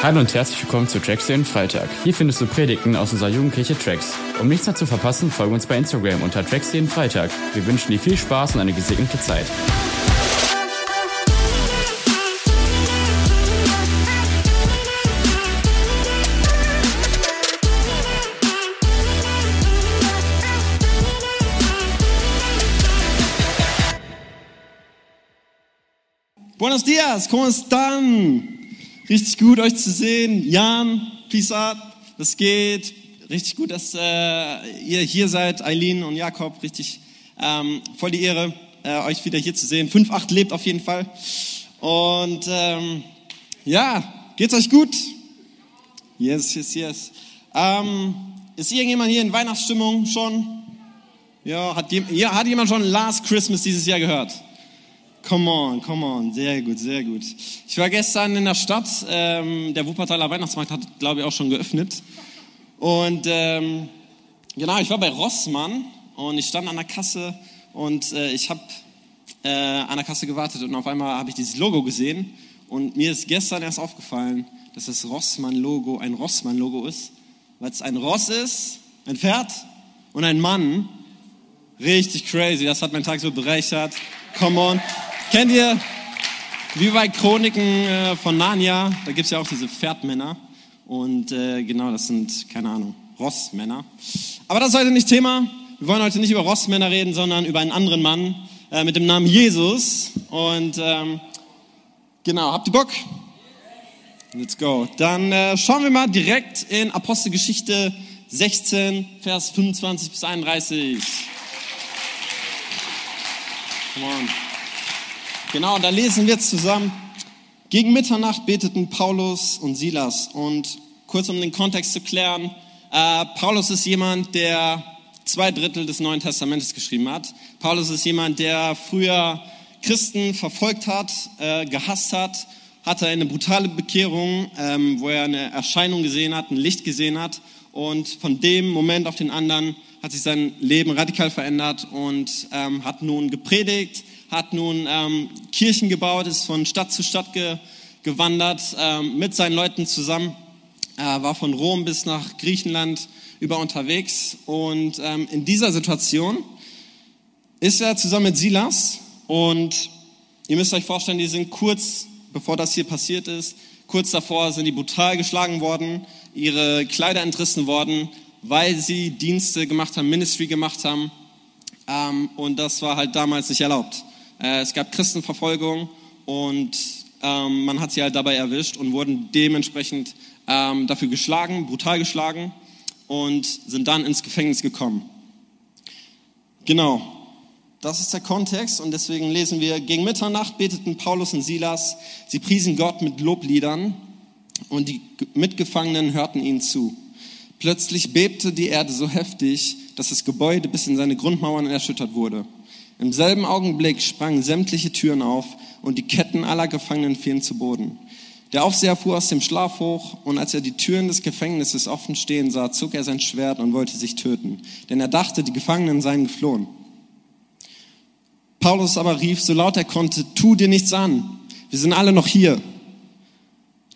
Hallo und herzlich willkommen zu Tracks den Freitag. Hier findest du Predigten aus unserer Jugendkirche Tracks. Um nichts mehr zu verpassen, folge uns bei Instagram unter Tracks jeden Freitag. Wir wünschen dir viel Spaß und eine gesegnete Zeit. Buenos dias, ¿cómo están? Richtig gut, euch zu sehen. Jan, Pisa, das geht. Richtig gut, dass äh, ihr hier seid, Eileen und Jakob. Richtig ähm, voll die Ehre, äh, euch wieder hier zu sehen. 5-8 lebt auf jeden Fall. Und ähm, ja, geht's euch gut? Yes, yes, yes. Ähm, ist irgendjemand hier in Weihnachtsstimmung schon? Ja, hat, ja, hat jemand schon Last Christmas dieses Jahr gehört? Come on, come on, sehr gut, sehr gut. Ich war gestern in der Stadt, ähm, der Wuppertaler Weihnachtsmarkt hat, glaube ich, auch schon geöffnet. Und ähm, genau, ich war bei Rossmann und ich stand an der Kasse und äh, ich habe äh, an der Kasse gewartet und auf einmal habe ich dieses Logo gesehen und mir ist gestern erst aufgefallen, dass das Rossmann-Logo ein Rossmann-Logo ist, weil es ein Ross ist, ein Pferd und ein Mann. Richtig crazy, das hat meinen Tag so bereichert. Come on. Kennt ihr, wie bei Chroniken äh, von Narnia, da gibt es ja auch diese Pferdmänner. Und äh, genau, das sind, keine Ahnung, Rossmänner. Aber das ist heute nicht Thema. Wir wollen heute nicht über Rossmänner reden, sondern über einen anderen Mann äh, mit dem Namen Jesus. Und ähm, genau, habt ihr Bock? Let's go. Dann schauen wir mal direkt in Apostelgeschichte 16, Vers 25 bis 31. Come on. Genau, da lesen wir zusammen. Gegen Mitternacht beteten Paulus und Silas. Und kurz um den Kontext zu klären, äh, Paulus ist jemand, der zwei Drittel des Neuen Testamentes geschrieben hat. Paulus ist jemand, der früher Christen verfolgt hat, äh, gehasst hat, hatte eine brutale Bekehrung, ähm, wo er eine Erscheinung gesehen hat, ein Licht gesehen hat. Und von dem Moment auf den anderen hat sich sein Leben radikal verändert und ähm, hat nun gepredigt, hat nun ähm, Kirchen gebaut, ist von Stadt zu Stadt ge gewandert ähm, mit seinen Leuten zusammen, äh, war von Rom bis nach Griechenland über unterwegs. Und ähm, in dieser Situation ist er zusammen mit Silas und ihr müsst euch vorstellen, die sind kurz, bevor das hier passiert ist, kurz davor sind die brutal geschlagen worden, ihre Kleider entrissen worden, weil sie Dienste gemacht haben, Ministry gemacht haben. Ähm, und das war halt damals nicht erlaubt. Äh, es gab Christenverfolgung und ähm, man hat sie halt dabei erwischt und wurden dementsprechend ähm, dafür geschlagen, brutal geschlagen und sind dann ins Gefängnis gekommen. Genau, das ist der Kontext und deswegen lesen wir, gegen Mitternacht beteten Paulus und Silas, sie priesen Gott mit Lobliedern und die Mitgefangenen hörten ihnen zu. Plötzlich bebte die Erde so heftig, dass das Gebäude bis in seine Grundmauern erschüttert wurde. Im selben Augenblick sprangen sämtliche Türen auf und die Ketten aller Gefangenen fielen zu Boden. Der Aufseher fuhr aus dem Schlaf hoch und als er die Türen des Gefängnisses offen stehen sah, zog er sein Schwert und wollte sich töten, denn er dachte, die Gefangenen seien geflohen. Paulus aber rief, so laut er konnte, tu dir nichts an, wir sind alle noch hier.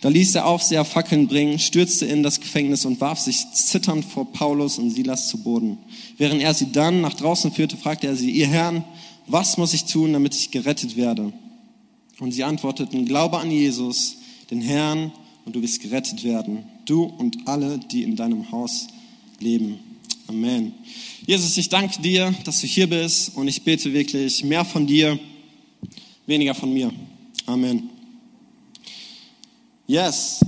Da ließ der Aufseher Fackeln bringen, stürzte in das Gefängnis und warf sich zitternd vor Paulus und Silas zu Boden. Während er sie dann nach draußen führte, fragte er sie, ihr Herrn, was muss ich tun, damit ich gerettet werde? Und sie antworteten, glaube an Jesus, den Herrn, und du wirst gerettet werden, du und alle, die in deinem Haus leben. Amen. Jesus, ich danke dir, dass du hier bist und ich bete wirklich mehr von dir, weniger von mir. Amen. Yes.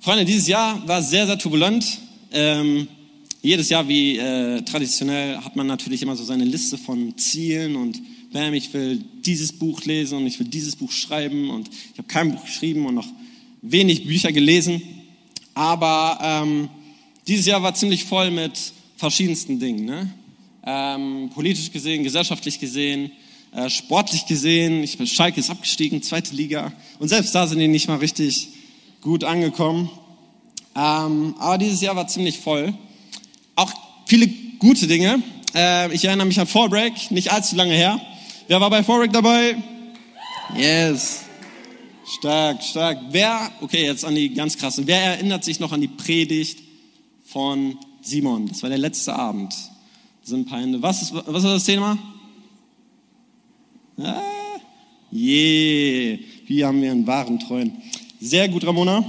Freunde, dieses Jahr war sehr, sehr turbulent. Ähm, jedes Jahr, wie äh, traditionell, hat man natürlich immer so seine Liste von Zielen und bam, ich will dieses Buch lesen und ich will dieses Buch schreiben und ich habe kein Buch geschrieben und noch wenig Bücher gelesen. Aber ähm, dieses Jahr war ziemlich voll mit verschiedensten Dingen. Ne? Ähm, politisch gesehen, gesellschaftlich gesehen, äh, sportlich gesehen. Ich bin Schalke ist abgestiegen, zweite Liga. Und selbst da sind die nicht mal richtig gut angekommen. Ähm, aber dieses Jahr war ziemlich voll. Auch viele gute Dinge. Äh, ich erinnere mich an Fallbreak, nicht allzu lange her. Wer war bei Fallbreak dabei? Yes. Stark, stark. Wer, okay, jetzt an die ganz krassen. Wer erinnert sich noch an die Predigt von Simon? Das war der letzte Abend. Sind Hände. Was, ist, was war das Thema? Ah, je, wie haben wir einen wahren Treuen. Sehr gut, Ramona.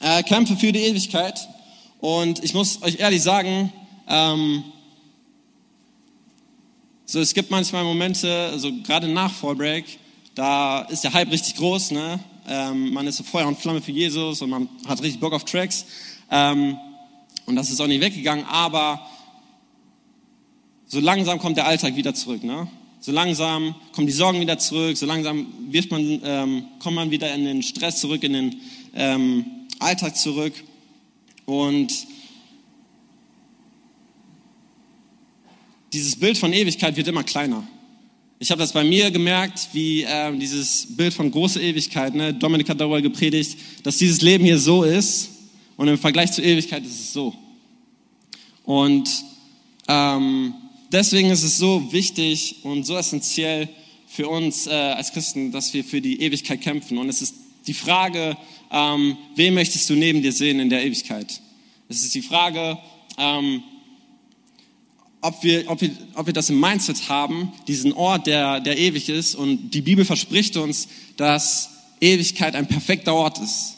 Äh, Kämpfe für die Ewigkeit. Und ich muss euch ehrlich sagen, ähm, so es gibt manchmal Momente, also gerade nach Fallbreak, da ist der Hype richtig groß, ne? Ähm, man ist so Feuer und Flamme für Jesus und man hat richtig Bock auf Tracks. Ähm, und das ist auch nicht weggegangen, aber so langsam kommt der Alltag wieder zurück, ne? So langsam kommen die Sorgen wieder zurück, so langsam wirft man, ähm, kommt man wieder in den Stress zurück, in den ähm, Alltag zurück. Und dieses Bild von Ewigkeit wird immer kleiner. Ich habe das bei mir gemerkt, wie äh, dieses Bild von große Ewigkeit, ne? Dominik hat darüber gepredigt, dass dieses Leben hier so ist und im Vergleich zur Ewigkeit ist es so. Und ähm, deswegen ist es so wichtig und so essentiell für uns äh, als Christen, dass wir für die Ewigkeit kämpfen. Und es ist die Frage, ähm, wen möchtest du neben dir sehen in der Ewigkeit? Es ist die Frage, ähm, ob wir, ob, wir, ob wir das im Mindset haben, diesen Ort, der, der ewig ist. Und die Bibel verspricht uns, dass Ewigkeit ein perfekter Ort ist.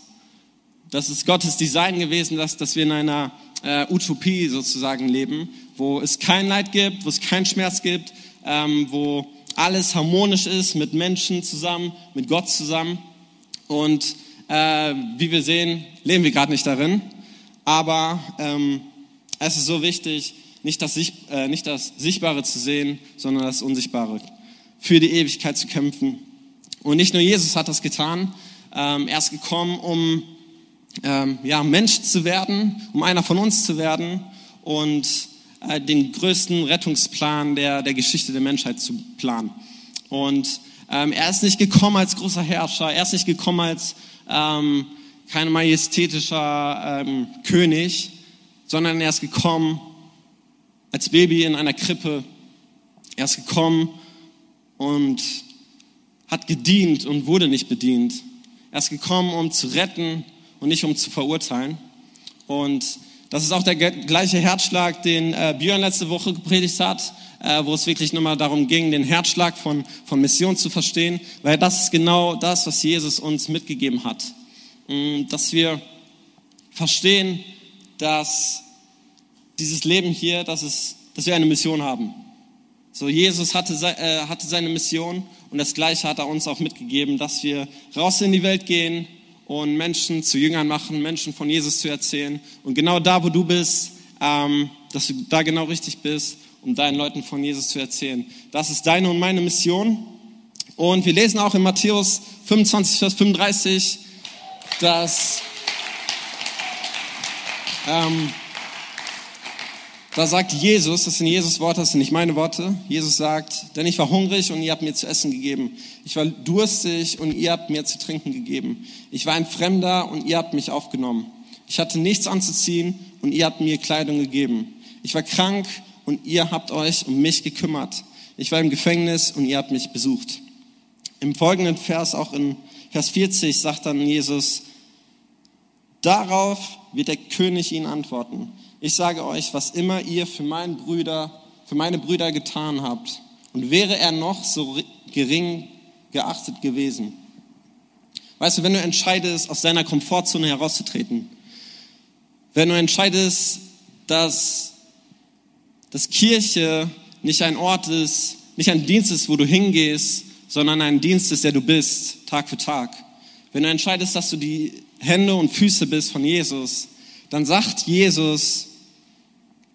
Das ist Gottes Design gewesen, dass, dass wir in einer äh, Utopie sozusagen leben, wo es kein Leid gibt, wo es keinen Schmerz gibt, ähm, wo alles harmonisch ist mit Menschen zusammen, mit Gott zusammen. Und äh, wie wir sehen, leben wir gerade nicht darin. Aber ähm, es ist so wichtig, nicht das, äh, nicht das Sichtbare zu sehen, sondern das Unsichtbare. Für die Ewigkeit zu kämpfen. Und nicht nur Jesus hat das getan. Ähm, er ist gekommen, um ähm, ja, Mensch zu werden, um einer von uns zu werden und äh, den größten Rettungsplan der, der Geschichte der Menschheit zu planen. Und ähm, er ist nicht gekommen als großer Herrscher, er ist nicht gekommen als ähm, kein majestätischer ähm, König, sondern er ist gekommen, als Baby in einer Krippe. Er ist gekommen und hat gedient und wurde nicht bedient. Er ist gekommen, um zu retten und nicht um zu verurteilen. Und das ist auch der gleiche Herzschlag, den äh, Björn letzte Woche gepredigt hat, äh, wo es wirklich nochmal darum ging, den Herzschlag von, von Mission zu verstehen, weil das ist genau das, was Jesus uns mitgegeben hat. Mm, dass wir verstehen, dass dieses Leben hier, dass, es, dass wir eine Mission haben. So, Jesus hatte, äh, hatte seine Mission und das Gleiche hat er uns auch mitgegeben, dass wir raus in die Welt gehen und Menschen zu Jüngern machen, Menschen von Jesus zu erzählen. Und genau da, wo du bist, ähm, dass du da genau richtig bist, um deinen Leuten von Jesus zu erzählen. Das ist deine und meine Mission. Und wir lesen auch in Matthäus 25, Vers 35, dass ähm, da sagt Jesus, das sind Jesus Worte, das sind nicht meine Worte. Jesus sagt, denn ich war hungrig und ihr habt mir zu essen gegeben. Ich war durstig und ihr habt mir zu trinken gegeben. Ich war ein Fremder und ihr habt mich aufgenommen. Ich hatte nichts anzuziehen und ihr habt mir Kleidung gegeben. Ich war krank und ihr habt euch um mich gekümmert. Ich war im Gefängnis und ihr habt mich besucht. Im folgenden Vers, auch in Vers 40, sagt dann Jesus, darauf wird der König ihnen antworten ich sage euch, was immer ihr für, meinen Brüder, für meine Brüder getan habt, und wäre er noch so gering geachtet gewesen. Weißt du, wenn du entscheidest, aus deiner Komfortzone herauszutreten, wenn du entscheidest, dass, dass Kirche nicht ein Ort ist, nicht ein Dienst ist, wo du hingehst, sondern ein Dienst ist, der du bist, Tag für Tag. Wenn du entscheidest, dass du die Hände und Füße bist von Jesus, dann sagt Jesus,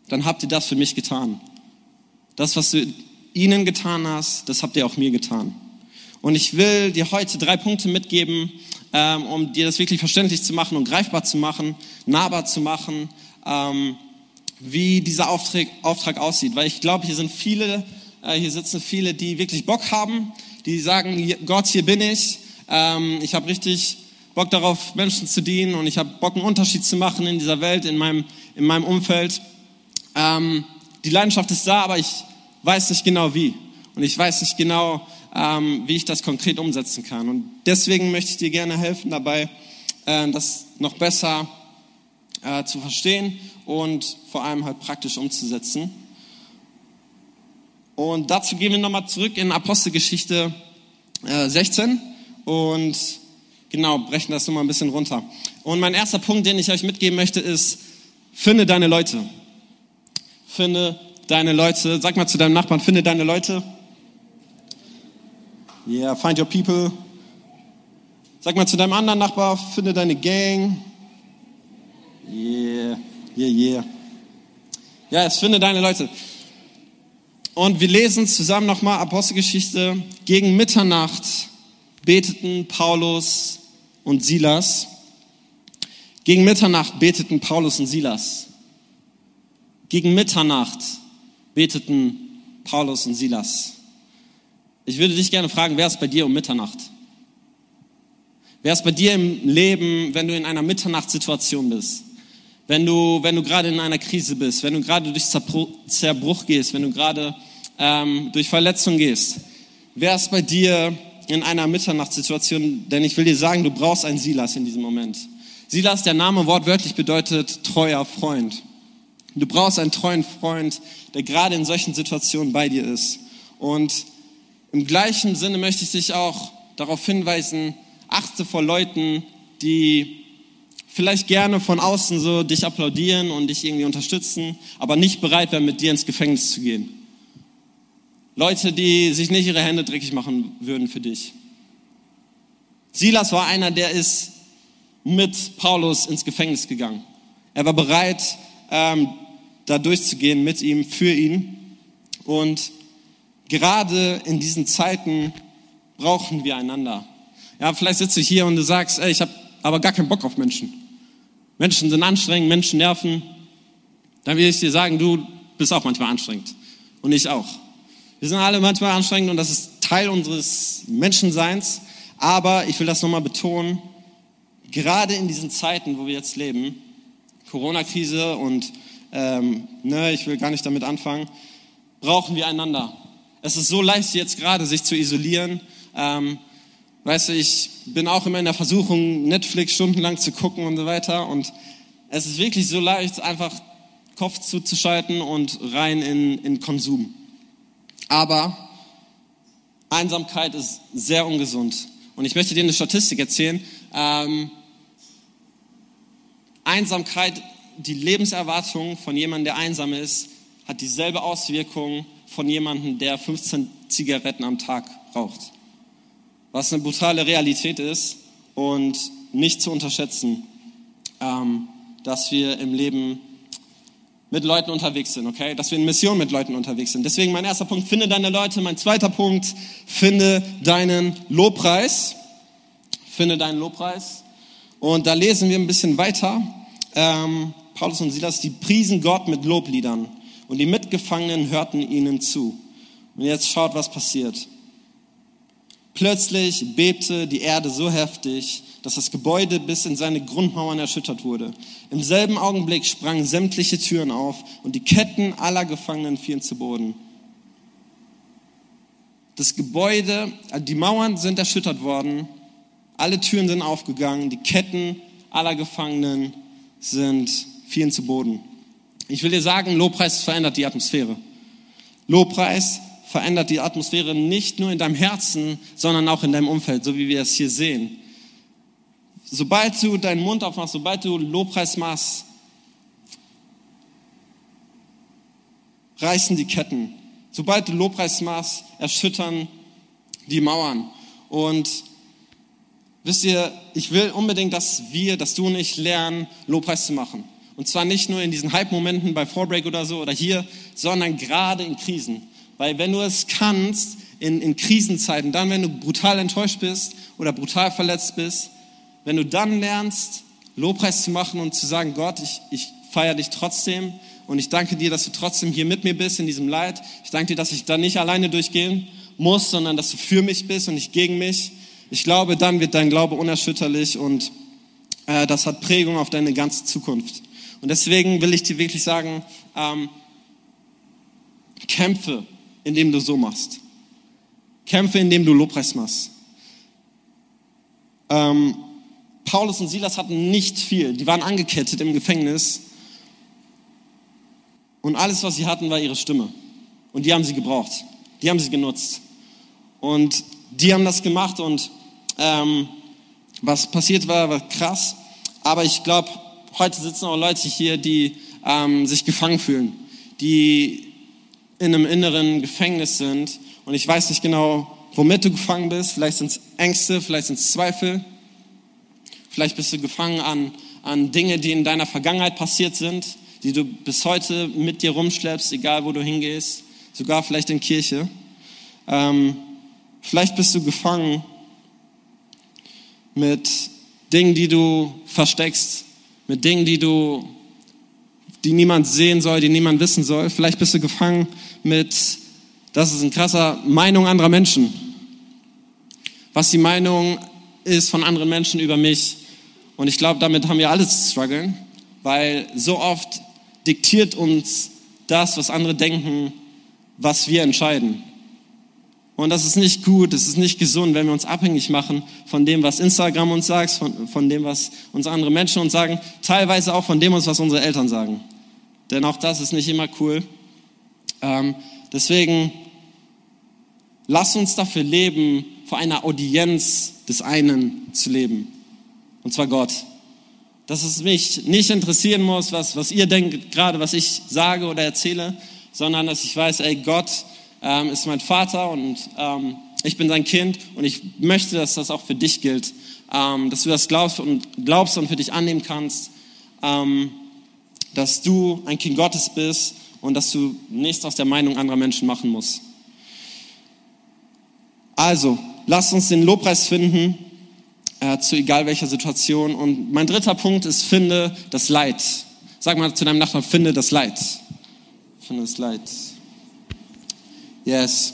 dann habt ihr das für mich getan. Das, was du ihnen getan hast, das habt ihr auch mir getan. Und ich will dir heute drei Punkte mitgeben, ähm, um dir das wirklich verständlich zu machen und greifbar zu machen, nahbar zu machen, ähm, wie dieser Auftrag, Auftrag aussieht. Weil ich glaube, hier sind viele, äh, hier sitzen viele, die wirklich Bock haben, die sagen, Gott, hier bin ich. Ähm, ich habe richtig Bock darauf, Menschen zu dienen und ich habe Bock, einen Unterschied zu machen in dieser Welt, in meinem, in meinem Umfeld. Ähm, die Leidenschaft ist da, aber ich weiß nicht genau wie. Und ich weiß nicht genau, ähm, wie ich das konkret umsetzen kann. Und deswegen möchte ich dir gerne helfen dabei, äh, das noch besser äh, zu verstehen und vor allem halt praktisch umzusetzen. Und dazu gehen wir nochmal zurück in Apostelgeschichte äh, 16 und genau, brechen das nochmal ein bisschen runter. Und mein erster Punkt, den ich euch mitgeben möchte, ist, finde deine Leute. Finde deine Leute. Sag mal zu deinem Nachbarn, finde deine Leute. Yeah, find your people. Sag mal zu deinem anderen Nachbar, finde deine Gang. Yeah, yeah, yeah. Ja, es finde deine Leute. Und wir lesen zusammen nochmal Apostelgeschichte. Gegen Mitternacht beteten Paulus und Silas. Gegen Mitternacht beteten Paulus und Silas. Gegen Mitternacht beteten Paulus und Silas. Ich würde dich gerne fragen, wer ist bei dir um Mitternacht? Wer ist bei dir im Leben, wenn du in einer Mitternachtssituation bist? Wenn du, wenn du gerade in einer Krise bist, wenn du gerade durch Zerbruch gehst, wenn du gerade ähm, durch Verletzung gehst? Wer ist bei dir in einer Mitternachtssituation? Denn ich will dir sagen, du brauchst einen Silas in diesem Moment. Silas, der Name wortwörtlich bedeutet treuer Freund. Du brauchst einen treuen Freund, der gerade in solchen Situationen bei dir ist. Und im gleichen Sinne möchte ich dich auch darauf hinweisen, achte vor Leuten, die vielleicht gerne von außen so dich applaudieren und dich irgendwie unterstützen, aber nicht bereit wären, mit dir ins Gefängnis zu gehen. Leute, die sich nicht ihre Hände dreckig machen würden für dich. Silas war einer, der ist mit Paulus ins Gefängnis gegangen. Er war bereit, ähm, da durchzugehen mit ihm, für ihn. Und gerade in diesen Zeiten brauchen wir einander. Ja, vielleicht sitzt du hier und du sagst, ey, ich habe aber gar keinen Bock auf Menschen. Menschen sind anstrengend, Menschen nerven. Dann will ich dir sagen, du bist auch manchmal anstrengend. Und ich auch. Wir sind alle manchmal anstrengend und das ist Teil unseres Menschenseins. Aber ich will das nochmal betonen, gerade in diesen Zeiten, wo wir jetzt leben, Corona-Krise und ähm, ne, ich will gar nicht damit anfangen, brauchen wir einander. Es ist so leicht jetzt gerade, sich zu isolieren. Ähm, Weißt du, ich bin auch immer in der Versuchung, Netflix stundenlang zu gucken und so weiter. Und es ist wirklich so leicht, einfach Kopf zuzuschalten und rein in, in Konsum. Aber Einsamkeit ist sehr ungesund. Und ich möchte dir eine Statistik erzählen. Ähm, Einsamkeit, die Lebenserwartung von jemandem, der einsam ist, hat dieselbe Auswirkung von jemandem, der 15 Zigaretten am Tag raucht was eine brutale Realität ist und nicht zu unterschätzen, ähm, dass wir im Leben mit Leuten unterwegs sind, okay? Dass wir in Mission mit Leuten unterwegs sind. Deswegen mein erster Punkt, finde deine Leute. Mein zweiter Punkt, finde deinen Lobpreis. Finde deinen Lobpreis. Und da lesen wir ein bisschen weiter. Ähm, Paulus und Silas, die priesen Gott mit Lobliedern. Und die Mitgefangenen hörten ihnen zu. Und jetzt schaut, was passiert. Plötzlich bebte die Erde so heftig, dass das Gebäude bis in seine Grundmauern erschüttert wurde. Im selben Augenblick sprangen sämtliche Türen auf und die Ketten aller Gefangenen fielen zu Boden. Das Gebäude, äh, die Mauern sind erschüttert worden, alle Türen sind aufgegangen, die Ketten aller Gefangenen sind fielen zu Boden. Ich will dir sagen, Lobpreis verändert die Atmosphäre. Lobpreis verändert die Atmosphäre nicht nur in deinem Herzen, sondern auch in deinem Umfeld, so wie wir es hier sehen. Sobald du deinen Mund aufmachst, sobald du Lobpreis machst, reißen die Ketten. Sobald du Lobpreis machst, erschüttern die Mauern. Und wisst ihr, ich will unbedingt, dass wir, dass du und ich lernen, Lobpreis zu machen. Und zwar nicht nur in diesen Hype-Momenten bei Forbreak oder so oder hier, sondern gerade in Krisen. Weil wenn du es kannst, in, in Krisenzeiten, dann, wenn du brutal enttäuscht bist oder brutal verletzt bist, wenn du dann lernst, Lobpreis zu machen und zu sagen, Gott, ich, ich feiere dich trotzdem und ich danke dir, dass du trotzdem hier mit mir bist in diesem Leid. Ich danke dir, dass ich da nicht alleine durchgehen muss, sondern dass du für mich bist und nicht gegen mich. Ich glaube, dann wird dein Glaube unerschütterlich und äh, das hat Prägung auf deine ganze Zukunft. Und deswegen will ich dir wirklich sagen, ähm, kämpfe indem du so machst. Kämpfe, indem du Lobpreis machst. Ähm, Paulus und Silas hatten nicht viel. Die waren angekettet im Gefängnis. Und alles, was sie hatten, war ihre Stimme. Und die haben sie gebraucht. Die haben sie genutzt. Und die haben das gemacht und ähm, was passiert war, war krass. Aber ich glaube, heute sitzen auch Leute hier, die ähm, sich gefangen fühlen, die in einem inneren Gefängnis sind. Und ich weiß nicht genau, womit du gefangen bist. Vielleicht sind es Ängste, vielleicht sind es Zweifel. Vielleicht bist du gefangen an, an Dinge, die in deiner Vergangenheit passiert sind, die du bis heute mit dir rumschleppst, egal wo du hingehst, sogar vielleicht in Kirche. Ähm, vielleicht bist du gefangen mit Dingen, die du versteckst, mit Dingen, die du, die niemand sehen soll, die niemand wissen soll. Vielleicht bist du gefangen mit, das ist ein krasser Meinung anderer Menschen. Was die Meinung ist von anderen Menschen über mich. Und ich glaube, damit haben wir alle zu strugglen, weil so oft diktiert uns das, was andere denken, was wir entscheiden. Und das ist nicht gut, das ist nicht gesund, wenn wir uns abhängig machen von dem, was Instagram uns sagt, von, von dem, was uns andere Menschen uns sagen, teilweise auch von dem, was unsere Eltern sagen. Denn auch das ist nicht immer cool. Ähm, deswegen lass uns dafür leben, vor einer Audienz des einen zu leben. Und zwar Gott. Dass es mich nicht interessieren muss, was, was ihr denkt, gerade was ich sage oder erzähle, sondern dass ich weiß, ey, Gott ähm, ist mein Vater und ähm, ich bin sein Kind und ich möchte, dass das auch für dich gilt, ähm, dass du das glaubst und, glaubst und für dich annehmen kannst, ähm, dass du ein Kind Gottes bist und dass du nichts aus der Meinung anderer Menschen machen musst. Also, lasst uns den Lobpreis finden, äh, zu egal welcher Situation. Und mein dritter Punkt ist, finde das Leid. Sag mal zu deinem Nachbarn, finde das Leid. Finde das Leid. Yes.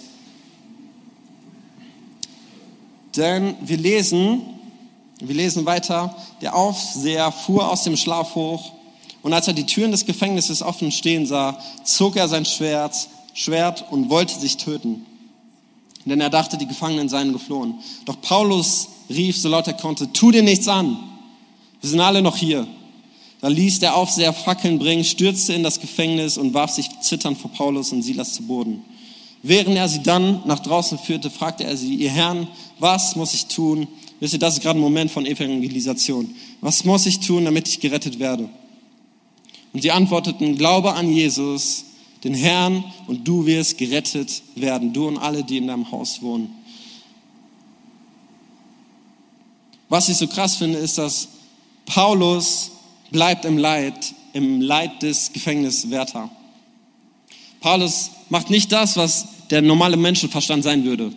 Denn wir lesen, wir lesen weiter, der Aufseher fuhr aus dem Schlaf hoch und als er die Türen des Gefängnisses offen stehen sah, zog er sein Schwert, Schwert und wollte sich töten. Denn er dachte, die Gefangenen seien geflohen. Doch Paulus rief, so laut er konnte, tu dir nichts an. Wir sind alle noch hier. Da ließ der Aufseher Fackeln bringen, stürzte in das Gefängnis und warf sich zitternd vor Paulus und Silas zu Boden. Während er sie dann nach draußen führte, fragte er sie, ihr Herrn, was muss ich tun? Wisst ihr, das ist gerade ein Moment von Evangelisation. Was muss ich tun, damit ich gerettet werde? Und sie antworteten, glaube an Jesus, den Herrn, und du wirst gerettet werden, du und alle, die in deinem Haus wohnen. Was ich so krass finde, ist, dass Paulus bleibt im Leid, im Leid des Gefängniswärter. Paulus macht nicht das, was der normale Menschenverstand sein würde.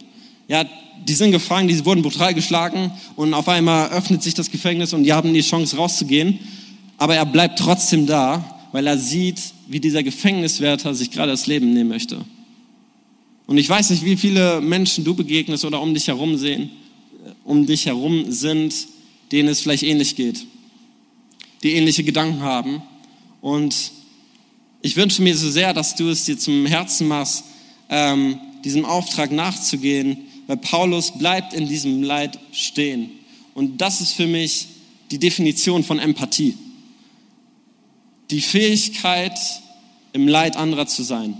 Ja, die sind gefangen, die wurden brutal geschlagen und auf einmal öffnet sich das Gefängnis und die haben die Chance rauszugehen. Aber er bleibt trotzdem da, weil er sieht, wie dieser Gefängniswärter sich gerade das Leben nehmen möchte. Und ich weiß nicht, wie viele Menschen du begegnest oder um dich herum sehen, um dich herum sind, denen es vielleicht ähnlich geht, die ähnliche Gedanken haben und ich wünsche mir so sehr, dass du es dir zum Herzen machst, ähm, diesem Auftrag nachzugehen, weil Paulus bleibt in diesem Leid stehen. Und das ist für mich die Definition von Empathie. Die Fähigkeit, im Leid anderer zu sein.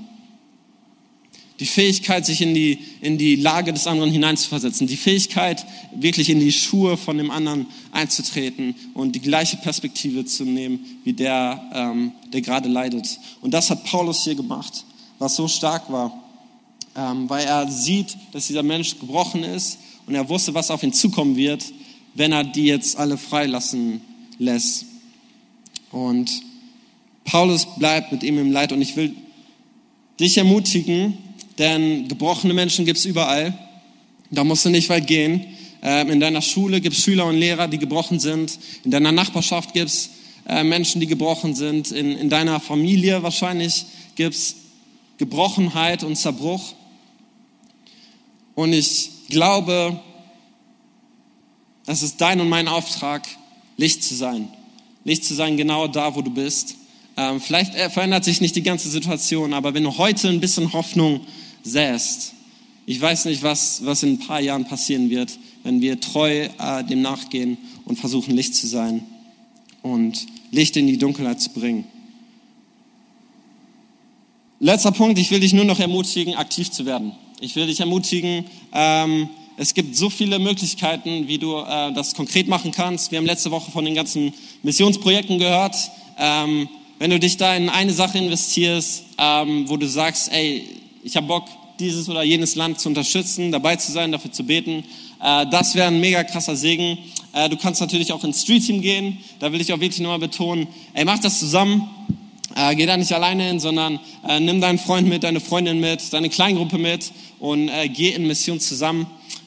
Die Fähigkeit, sich in die, in die Lage des anderen hineinzuversetzen. Die Fähigkeit, wirklich in die Schuhe von dem anderen einzutreten und die gleiche Perspektive zu nehmen, wie der, ähm, der gerade leidet. Und das hat Paulus hier gemacht, was so stark war, ähm, weil er sieht, dass dieser Mensch gebrochen ist und er wusste, was auf ihn zukommen wird, wenn er die jetzt alle freilassen lässt. Und Paulus bleibt mit ihm im Leid und ich will dich ermutigen, denn gebrochene Menschen gibt es überall. Da musst du nicht weit gehen. Ähm, in deiner Schule gibt es Schüler und Lehrer, die gebrochen sind. In deiner Nachbarschaft gibt es äh, Menschen, die gebrochen sind. In, in deiner Familie wahrscheinlich gibt es Gebrochenheit und Zerbruch. Und ich glaube, es ist dein und mein Auftrag, Licht zu sein. Licht zu sein genau da, wo du bist. Ähm, vielleicht verändert sich nicht die ganze Situation, aber wenn du heute ein bisschen Hoffnung säst, Ich weiß nicht, was, was in ein paar Jahren passieren wird, wenn wir treu äh, dem nachgehen und versuchen, Licht zu sein und Licht in die Dunkelheit zu bringen. Letzter Punkt, ich will dich nur noch ermutigen, aktiv zu werden. Ich will dich ermutigen, ähm, es gibt so viele Möglichkeiten, wie du äh, das konkret machen kannst. Wir haben letzte Woche von den ganzen Missionsprojekten gehört. Ähm, wenn du dich da in eine Sache investierst, ähm, wo du sagst, ey, ich habe Bock, dieses oder jenes Land zu unterstützen, dabei zu sein, dafür zu beten, äh, das wäre ein mega krasser Segen. Äh, du kannst natürlich auch ins Street Team gehen. Da will ich auch wirklich nochmal betonen, ey, mach das zusammen. Äh, geh da nicht alleine hin, sondern nimm deinen Freund mit, deine Freundin mit, deine Kleingruppe mit und geh in Mission zusammen.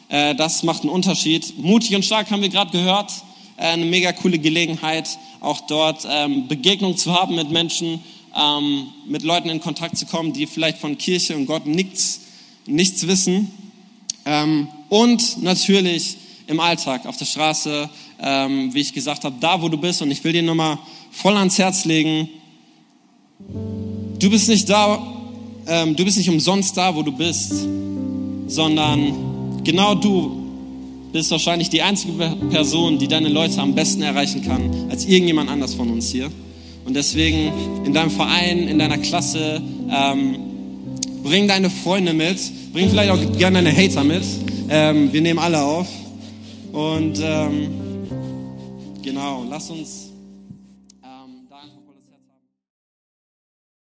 Das macht einen Unterschied. Mutig und stark haben wir gerade gehört. Eine mega coole Gelegenheit, auch dort ähm, Begegnung zu haben mit Menschen, ähm, mit Leuten in Kontakt zu kommen, die vielleicht von Kirche und Gott nichts, nichts wissen. Ähm, und natürlich im Alltag, auf der Straße, wie ich gesagt habe, da wo du bist. Und ich will dir nochmal voll ans Herz legen, du bist nicht da, du bist nicht umsonst da, wo du bist, sondern Genau du bist wahrscheinlich die einzige Person, die deine Leute am besten erreichen kann, als irgendjemand anders von uns hier. Und deswegen in deinem Verein, in deiner Klasse, ähm, bring deine Freunde mit, bring vielleicht auch gerne deine Hater mit. Ähm, wir nehmen alle auf. Und ähm, genau, lass uns